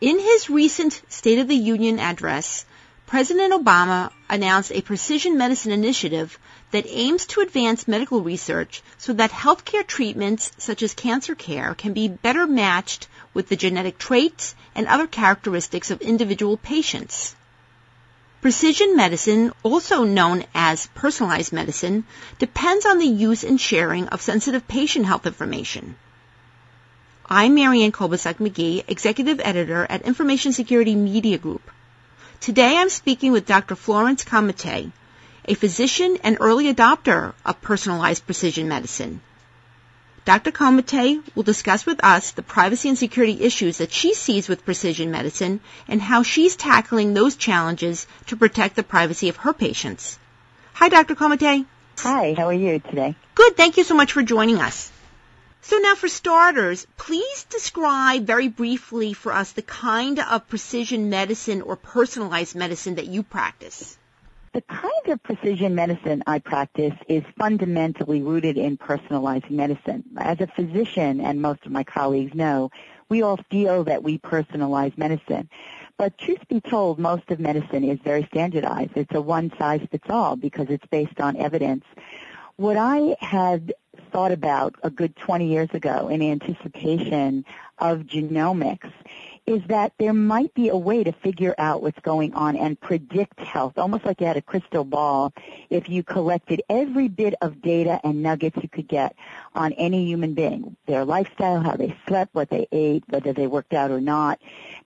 In his recent State of the Union address, President Obama announced a precision medicine initiative that aims to advance medical research so that healthcare treatments such as cancer care can be better matched with the genetic traits and other characteristics of individual patients. Precision medicine, also known as personalized medicine, depends on the use and sharing of sensitive patient health information. I'm Marianne Kolbasuk McGee, Executive Editor at Information Security Media Group. Today I'm speaking with Dr. Florence Comite, a physician and early adopter of personalized precision medicine. Dr. Comite will discuss with us the privacy and security issues that she sees with precision medicine and how she's tackling those challenges to protect the privacy of her patients. Hi, Dr. Comite. Hi, how are you today? Good, thank you so much for joining us. So now for starters, please describe very briefly for us the kind of precision medicine or personalized medicine that you practice. The kind of precision medicine I practice is fundamentally rooted in personalized medicine. As a physician, and most of my colleagues know, we all feel that we personalize medicine. But truth be told, most of medicine is very standardized. It's a one size fits all because it's based on evidence. What I had thought about a good 20 years ago in anticipation of genomics is that there might be a way to figure out what's going on and predict health, almost like you had a crystal ball if you collected every bit of data and nuggets you could get on any human being, their lifestyle, how they slept, what they ate, whether they worked out or not,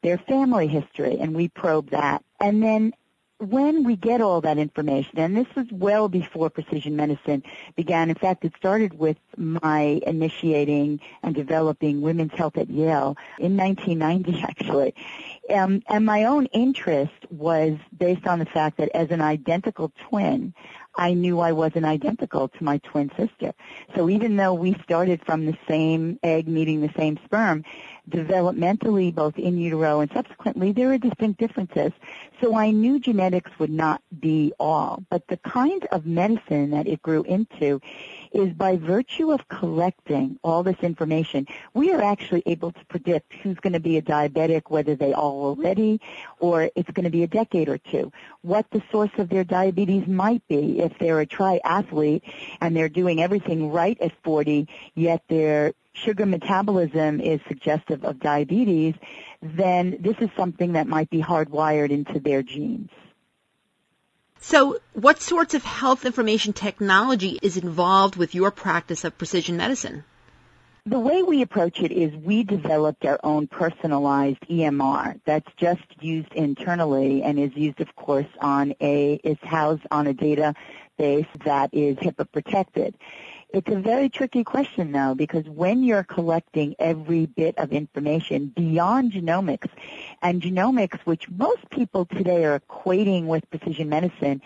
their family history, and we probe that. And then when we get all that information, and this was well before precision medicine began. In fact, it started with my initiating and developing women's health at Yale in 1990, actually. Um, and my own interest was based on the fact that as an identical twin, I knew I wasn't identical to my twin sister. So even though we started from the same egg meeting the same sperm, developmentally, both in utero and subsequently, there are distinct differences. So I knew genetics would not be all. But the kind of medicine that it grew into is by virtue of collecting all this information, we are actually able to predict who's going to be a diabetic, whether they are already, or it's going to be a decade or two, what the source of their diabetes might be if they're a triathlete and they're doing everything right at 40, yet their sugar metabolism is suggestive of diabetes, then this is something that might be hardwired into their genes. So what sorts of health information technology is involved with your practice of precision medicine? The way we approach it is we developed our own personalized EMR that's just used internally and is used, of course, on a, is housed on a database that is HIPAA protected. It's a very tricky question though because when you're collecting every bit of information beyond genomics and genomics which most people today are equating with precision medicine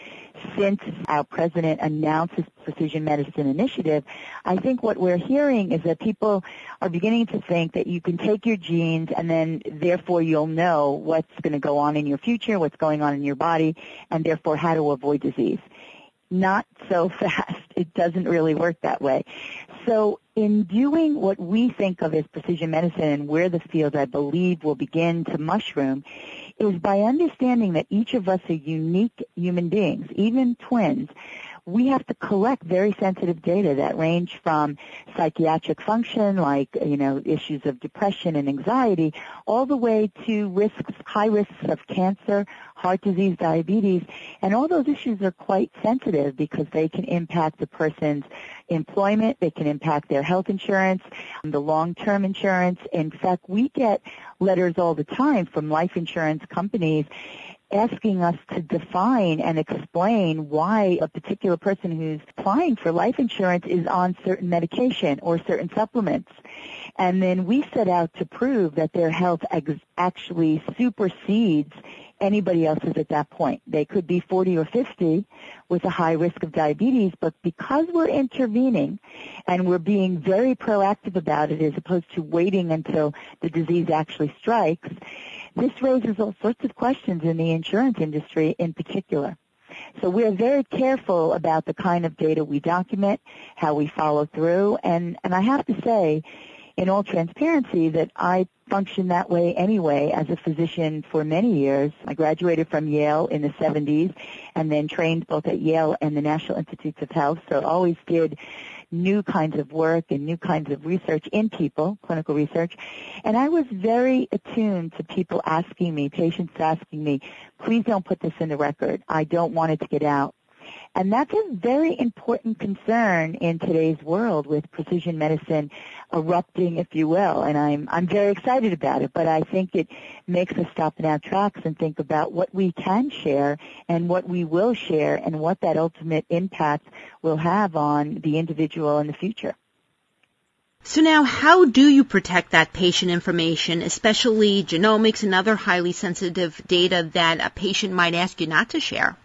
since our president announced his precision medicine initiative, I think what we're hearing is that people are beginning to think that you can take your genes and then therefore you'll know what's going to go on in your future, what's going on in your body, and therefore how to avoid disease not so fast. It doesn't really work that way. So in doing what we think of as precision medicine and where the field I believe will begin to mushroom is by understanding that each of us are unique human beings, even twins, we have to collect very sensitive data that range from psychiatric function, like, you know, issues of depression and anxiety, all the way to risks, high risks of cancer, heart disease, diabetes, and all those issues are quite sensitive because they can impact the person's employment, they can impact their health insurance, the long-term insurance. In fact, we get letters all the time from life insurance companies asking us to define and explain why a particular person who's applying for life insurance is on certain medication or certain supplements. And then we set out to prove that their health actually supersedes anybody else's at that point. They could be 40 or 50 with a high risk of diabetes, but because we're intervening and we're being very proactive about it as opposed to waiting until the disease actually strikes, this raises all sorts of questions in the insurance industry in particular. So we're very careful about the kind of data we document, how we follow through, and, and I have to say, in all transparency that I function that way anyway as a physician for many years. I graduated from Yale in the 70s and then trained both at Yale and the National Institutes of Health, so always did new kinds of work and new kinds of research in people, clinical research. And I was very attuned to people asking me, patients asking me, please don't put this in the record. I don't want it to get out. And that's a very important concern in today's world with precision medicine erupting, if you will. And I'm, I'm very excited about it, but I think it makes us stop in our tracks and think about what we can share and what we will share and what that ultimate impact will have on the individual in the future. So now how do you protect that patient information, especially genomics and other highly sensitive data that a patient might ask you not to share?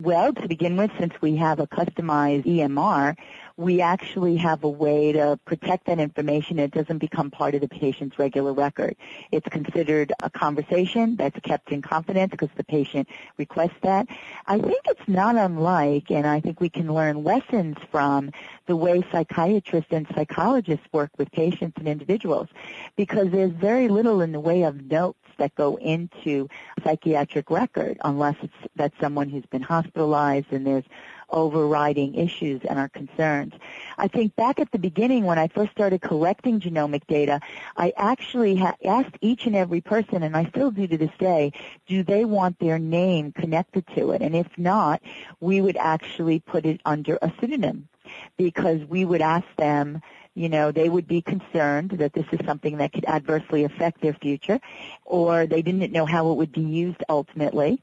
Well, to begin with, since we have a customized EMR, we actually have a way to protect that information. It doesn't become part of the patient's regular record. It's considered a conversation that's kept in confidence because the patient requests that. I think it's not unlike, and I think we can learn lessons from the way psychiatrists and psychologists work with patients and individuals because there's very little in the way of notes that go into psychiatric record unless it's that's someone who's been hospitalized and there's overriding issues and our concerns. I think back at the beginning when I first started collecting genomic data, I actually ha- asked each and every person, and I still do to this day, do they want their name connected to it? And if not, we would actually put it under a pseudonym because we would ask them, you know, they would be concerned that this is something that could adversely affect their future, or they didn't know how it would be used ultimately.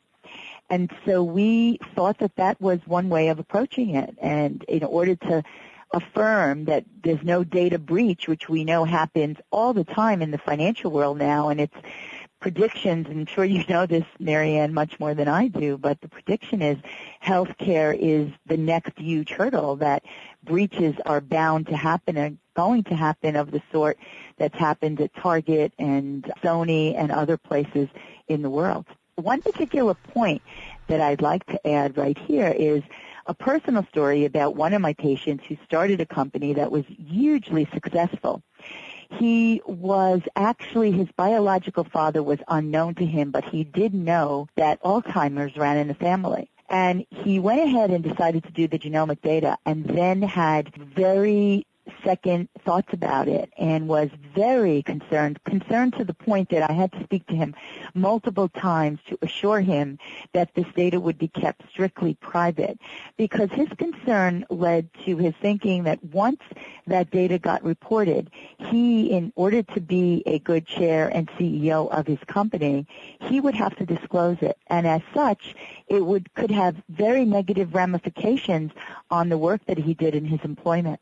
And so we thought that that was one way of approaching it. And in order to affirm that there's no data breach, which we know happens all the time in the financial world now, and it's predictions, and I'm sure you know this, Marianne, much more than I do, but the prediction is healthcare is the next huge hurdle that breaches are bound to happen going to happen of the sort that's happened at Target and Sony and other places in the world. One particular point that I'd like to add right here is a personal story about one of my patients who started a company that was hugely successful. He was actually, his biological father was unknown to him, but he did know that Alzheimer's ran in the family. And he went ahead and decided to do the genomic data and then had very second thoughts about it and was very concerned, concerned to the point that I had to speak to him multiple times to assure him that this data would be kept strictly private because his concern led to his thinking that once that data got reported, he, in order to be a good chair and CEO of his company, he would have to disclose it. And as such, it would, could have very negative ramifications on the work that he did in his employment.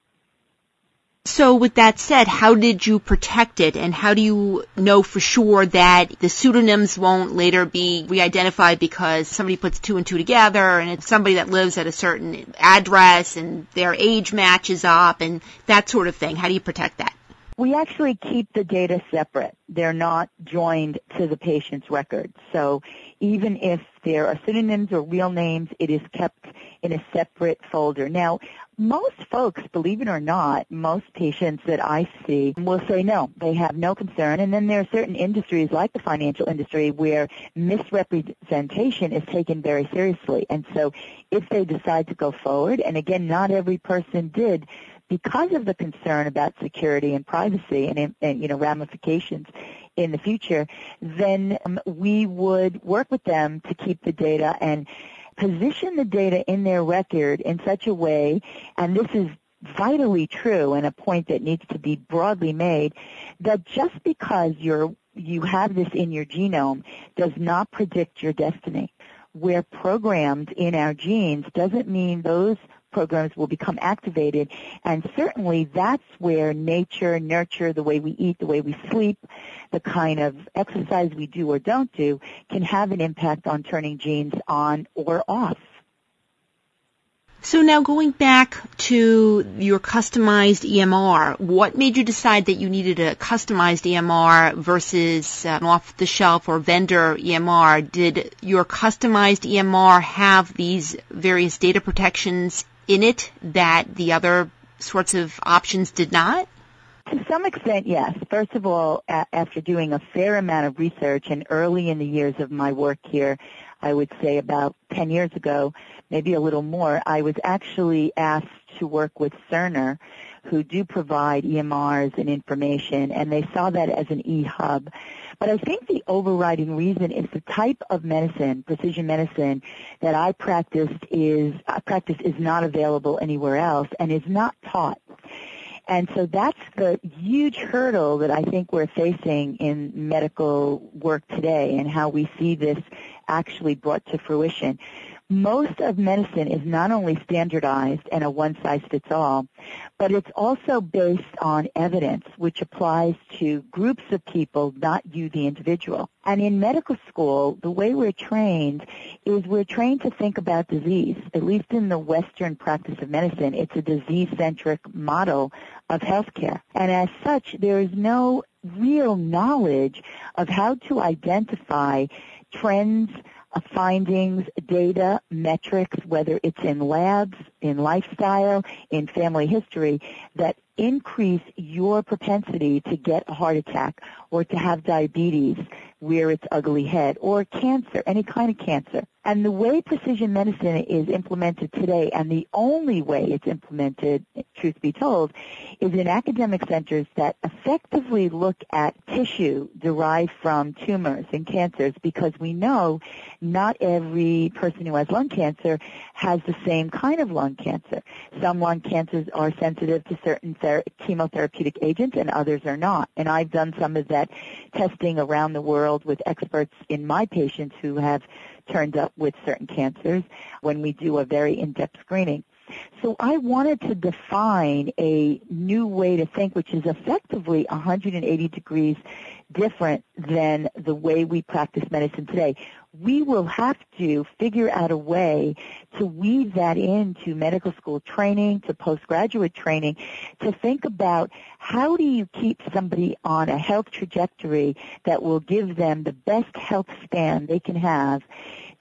So with that said, how did you protect it and how do you know for sure that the pseudonyms won't later be re-identified because somebody puts two and two together and it's somebody that lives at a certain address and their age matches up and that sort of thing? How do you protect that? We actually keep the data separate. They're not joined to the patient's record. So even if there are pseudonyms or real names, it is kept in a separate folder. Now, most folks, believe it or not, most patients that I see will say no, they have no concern. And then there are certain industries like the financial industry where misrepresentation is taken very seriously. And so if they decide to go forward, and again, not every person did, because of the concern about security and privacy and, and you know ramifications in the future, then um, we would work with them to keep the data and position the data in their record in such a way, and this is vitally true and a point that needs to be broadly made, that just because you're you have this in your genome does not predict your destiny. We're programmed in our genes doesn't mean those programs will become activated. And certainly that's where nature, nurture, the way we eat, the way we sleep, the kind of exercise we do or don't do can have an impact on turning genes on or off. So now going back to your customized EMR, what made you decide that you needed a customized EMR versus uh, an off-the-shelf or vendor EMR? Did your customized EMR have these various data protections in it that the other sorts of options did not? To some extent, yes. First of all, a- after doing a fair amount of research and early in the years of my work here, I would say about 10 years ago, maybe a little more, I was actually asked to work with Cerner, who do provide EMRs and information, and they saw that as an e-hub. But I think the overriding reason is the type of medicine, precision medicine, that I practiced is, uh, practice is not available anywhere else and is not taught. And so that's the huge hurdle that I think we're facing in medical work today and how we see this actually brought to fruition most of medicine is not only standardized and a one-size-fits-all, but it's also based on evidence, which applies to groups of people, not you, the individual. And in medical school, the way we're trained is we're trained to think about disease. At least in the Western practice of medicine, it's a disease-centric model of healthcare. And as such, there is no real knowledge of how to identify trends, findings, data, metrics, whether it's in labs, in lifestyle, in family history, that increase your propensity to get a heart attack or to have diabetes rear its ugly head or cancer, any kind of cancer. And the way precision medicine is implemented today and the only way it's implemented, truth be told, is in academic centers that effectively look at tissue derived from tumors and cancers because we know not every person who has lung cancer has the same kind of lung cancer. Some lung cancers are sensitive to certain ther- chemotherapeutic agents and others are not. And I've done some of that testing around the world with experts in my patients who have turned up with certain cancers when we do a very in-depth screening. So I wanted to define a new way to think, which is effectively 180 degrees different than the way we practice medicine today. We will have to figure out a way to weave that into medical school training, to postgraduate training, to think about how do you keep somebody on a health trajectory that will give them the best health span they can have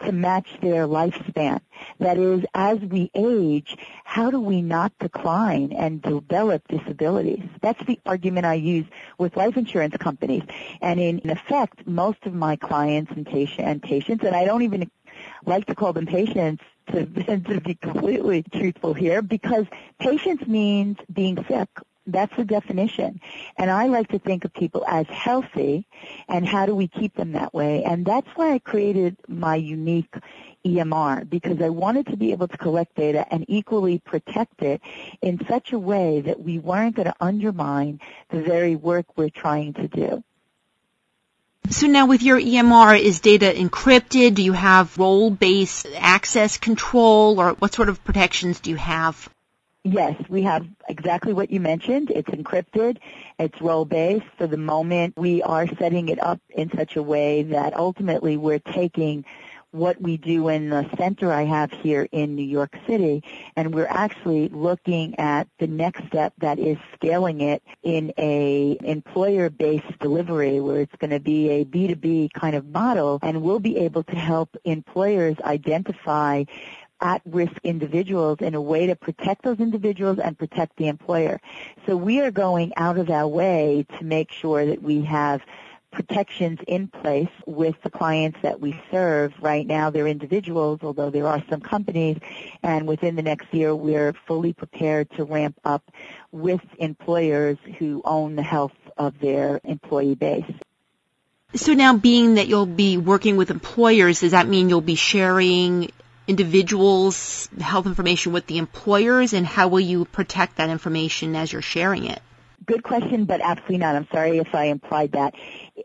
to match their lifespan. That is, as we age, how do we not decline and develop disabilities? That's the argument I use with life insurance companies. And in, in effect, most of my clients and, and patients, and I don't even like to call them patients to, to be completely truthful here, because patients means being sick that's the definition. And I like to think of people as healthy and how do we keep them that way. And that's why I created my unique EMR because I wanted to be able to collect data and equally protect it in such a way that we weren't going to undermine the very work we're trying to do. So now with your EMR, is data encrypted? Do you have role-based access control or what sort of protections do you have? Yes, we have exactly what you mentioned. It's encrypted. It's role-based. For the moment, we are setting it up in such a way that ultimately we're taking what we do in the center I have here in New York City, and we're actually looking at the next step that is scaling it in a employer-based delivery where it's going to be a B2B kind of model, and we'll be able to help employers identify at-risk individuals in a way to protect those individuals and protect the employer. So we are going out of our way to make sure that we have protections in place with the clients that we serve. Right now they're individuals, although there are some companies, and within the next year we're fully prepared to ramp up with employers who own the health of their employee base. So now being that you'll be working with employers, does that mean you'll be sharing individuals' health information with the employers, and how will you protect that information as you're sharing it? Good question, but absolutely not. I'm sorry if I implied that.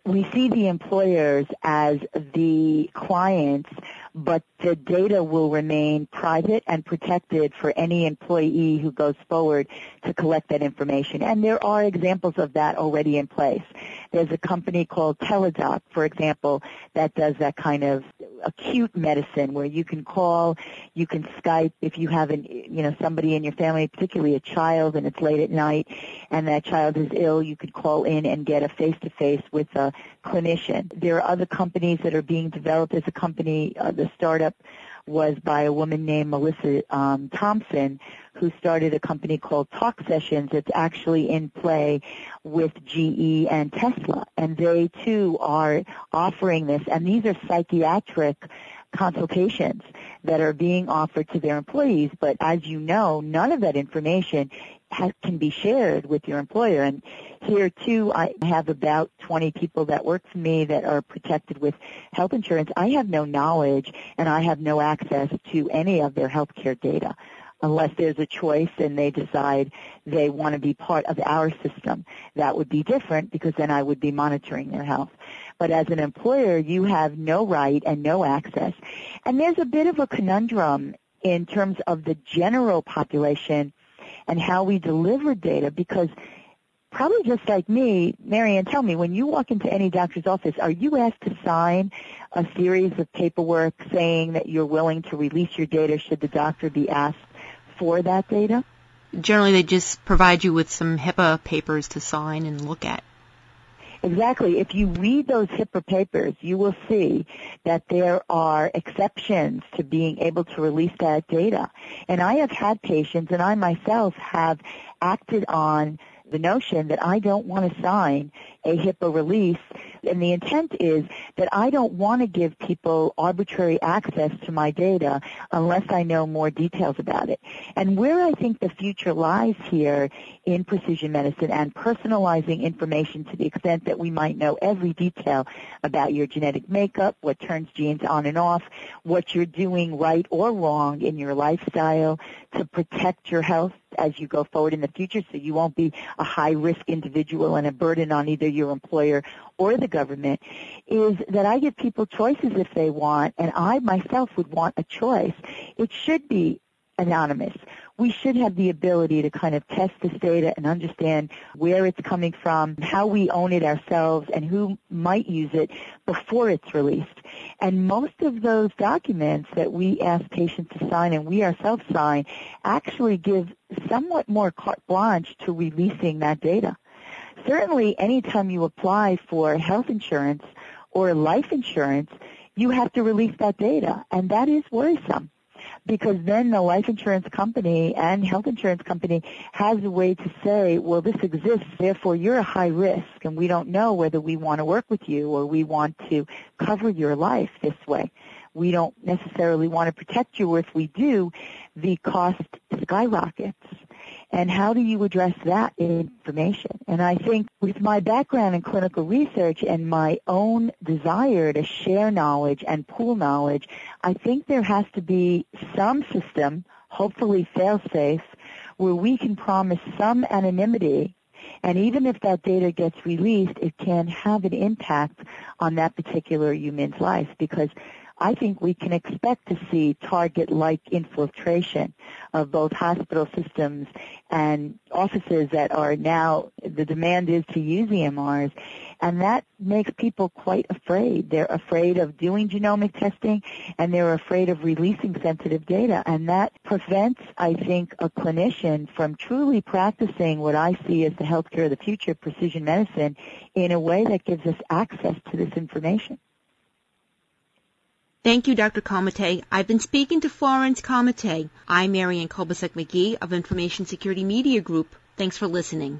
We see the employers as the clients, but the data will remain private and protected for any employee who goes forward to collect that information. And there are examples of that already in place. There's a company called Teladoc, for example, that does that kind of acute medicine where you can call, you can Skype if you have an, you know, somebody in your family, particularly a child, and it's late at night, and that child is ill, you could call in and get a face-to-face with a clinician. There are other companies that are being developed. as a company, uh, the startup was by a woman named Melissa um, Thompson, who started a company called Talk Sessions. It's actually in play with GE and Tesla, and they too are offering this. And these are psychiatric consultations that are being offered to their employees. But as you know, none of that information has, can be shared with your employer. And here too, I have about 20 people that work for me that are protected with health insurance. I have no knowledge and I have no access to any of their health care data unless there's a choice and they decide they want to be part of our system. That would be different because then I would be monitoring their health. But as an employer, you have no right and no access. And there's a bit of a conundrum in terms of the general population and how we deliver data because probably just like me, Marianne, tell me, when you walk into any doctor's office, are you asked to sign a series of paperwork saying that you're willing to release your data should the doctor be asked for that data? Generally, they just provide you with some HIPAA papers to sign and look at. Exactly. If you read those HIPAA papers, you will see that there are exceptions to being able to release that data. And I have had patients, and I myself have acted on the notion that I don't want to sign a HIPAA release and the intent is that I don't want to give people arbitrary access to my data unless I know more details about it. And where I think the future lies here in precision medicine and personalizing information to the extent that we might know every detail about your genetic makeup, what turns genes on and off, what you're doing right or wrong in your lifestyle to protect your health as you go forward in the future so you won't be a high risk individual and a burden on either your employer or the government is that I give people choices if they want, and I myself would want a choice. It should be anonymous. We should have the ability to kind of test this data and understand where it's coming from, how we own it ourselves, and who might use it before it's released. And most of those documents that we ask patients to sign and we ourselves sign actually give somewhat more carte blanche to releasing that data. Certainly anytime you apply for health insurance or life insurance, you have to release that data, and that is worrisome because then the life insurance company and health insurance company has a way to say, well, this exists, therefore you're a high risk, and we don't know whether we want to work with you or we want to cover your life this way. We don't necessarily want to protect you, or if we do, the cost skyrockets and how do you address that information? And I think with my background in clinical research and my own desire to share knowledge and pool knowledge, I think there has to be some system, hopefully fail-safe, where we can promise some anonymity and even if that data gets released, it can have an impact on that particular human's life because I think we can expect to see target-like infiltration of both hospital systems and offices that are now, the demand is to use EMRs, and that makes people quite afraid. They're afraid of doing genomic testing, and they're afraid of releasing sensitive data, and that prevents, I think, a clinician from truly practicing what I see as the healthcare of the future, precision medicine, in a way that gives us access to this information. Thank you, Dr. Comite. I've been speaking to Florence Comite. I'm Marianne Kolbasuk McGee of Information Security Media Group. Thanks for listening.